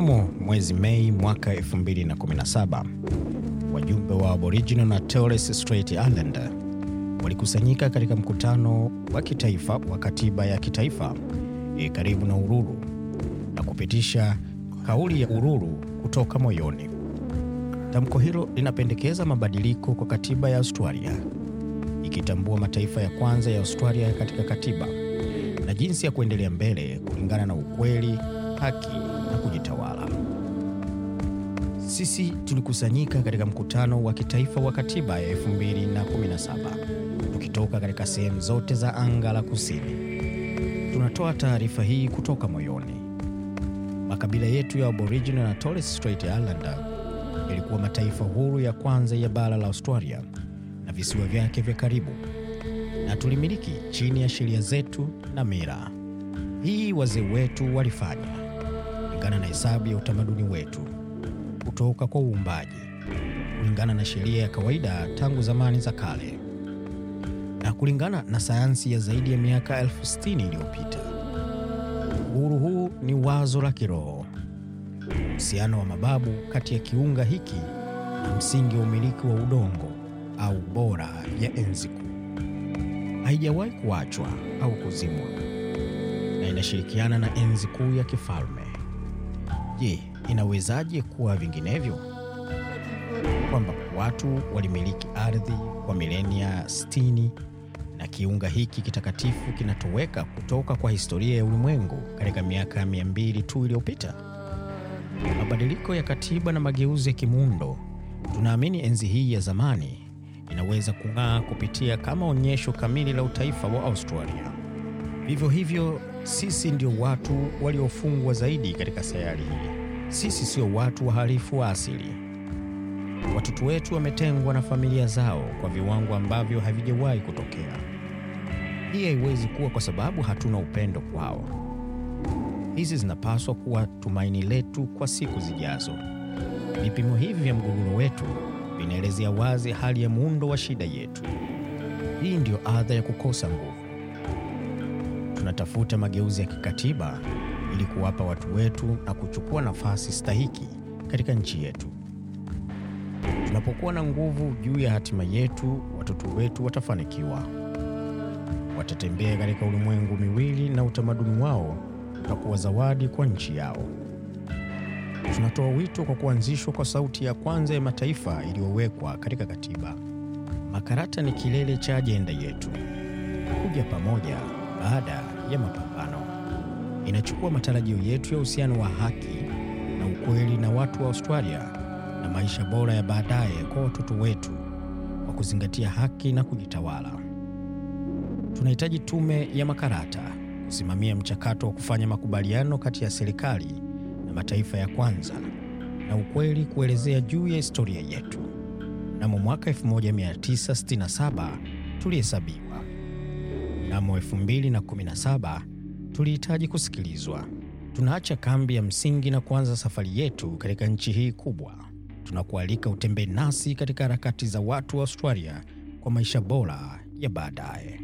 mwezi Mei mwaka 2017, wajumbe wa Aboriginal na Torres Strait Islander walikusanyika katika mkutano wa kitaifa wa katiba ya kitaifa e, karibu na Uluru na kupitisha kauli ya Uluru kutoka moyoni. Tamko hilo linapendekeza mabadiliko kwa katiba ya Australia, ikitambua mataifa ya kwanza ya Australia katika katiba na jinsi ya kuendelea mbele kulingana na ukweli, haki na kujitawala. Sisi tulikusanyika katika mkutano wa kitaifa wa katiba ya 2017 tukitoka katika sehemu zote za anga la kusini. Tunatoa taarifa hii kutoka moyoni. Makabila yetu ya Aboriginal na Torres Strait Islander yalikuwa mataifa huru ya kwanza ya bara la Australia na visiwa vyake vya karibu, na tulimiliki chini ya sheria zetu na mila. Hii wazee wetu walifanya kulingana na hesabu ya utamaduni wetu kutoka kwa uumbaji, kulingana na sheria ya kawaida tangu zamani za kale, na kulingana na sayansi ya zaidi ya miaka elfu sitini iliyopita. Uhuru huu ni wazo la kiroho, uhusiano wa mababu kati ya kiunga hiki na msingi wa umiliki wa udongo au bora ya enzi kuu. Haijawahi kuachwa au kuzimwa na inashirikiana na enzi kuu ya kifalme. Je, inawezaje kuwa vinginevyo? Kwamba watu walimiliki ardhi kwa milenia 60 na kiunga hiki kitakatifu kinatoweka kutoka kwa historia ya ulimwengu katika miaka 200 tu iliyopita. Mabadiliko ya katiba na mageuzi ya kimuundo, tunaamini enzi hii ya zamani inaweza kung'aa kupitia kama onyesho kamili la utaifa wa Australia. Vivyo hivyo, sisi ndio watu waliofungwa zaidi katika sayari hii. Sisi sio watu wahalifu wa asili. Watoto wetu wametengwa na familia zao kwa viwango ambavyo havijawahi kutokea. Hii haiwezi kuwa kwa sababu hatuna upendo kwao. Hizi zinapaswa kuwa tumaini letu kwa siku zijazo. Vipimo hivi vya mgogoro wetu vinaelezea wazi hali ya muundo wa shida yetu. Hii ndiyo adha ya kukosa nguvu. Tunatafuta mageuzi ya kikatiba ili kuwapa watu wetu na kuchukua nafasi stahiki katika nchi yetu. Tunapokuwa na nguvu juu ya hatima yetu, watoto wetu watafanikiwa. Watatembea katika ulimwengu miwili na utamaduni wao utakuwa zawadi kwa nchi yao. Tunatoa wito kwa kuanzishwa kwa sauti ya kwanza ya mataifa iliyowekwa katika katiba. Makarata ni kilele cha ajenda yetu, kuja pamoja baada ya mapambano. Inachukua matarajio yetu ya uhusiano wa haki na ukweli na watu wa Australia na maisha bora ya baadaye kwa watoto wetu kwa kuzingatia haki na kujitawala. Tunahitaji tume ya makarata kusimamia mchakato wa kufanya makubaliano kati ya serikali na mataifa ya kwanza na ukweli kuelezea juu ya historia yetu. Mnamo mwaka 1967 tulihesabiwa. Mnamo 2017 tulihitaji kusikilizwa. Tunaacha kambi ya msingi na kuanza safari yetu katika nchi hii kubwa. Tunakualika utembee nasi katika harakati za watu wa Australia kwa maisha bora ya baadaye.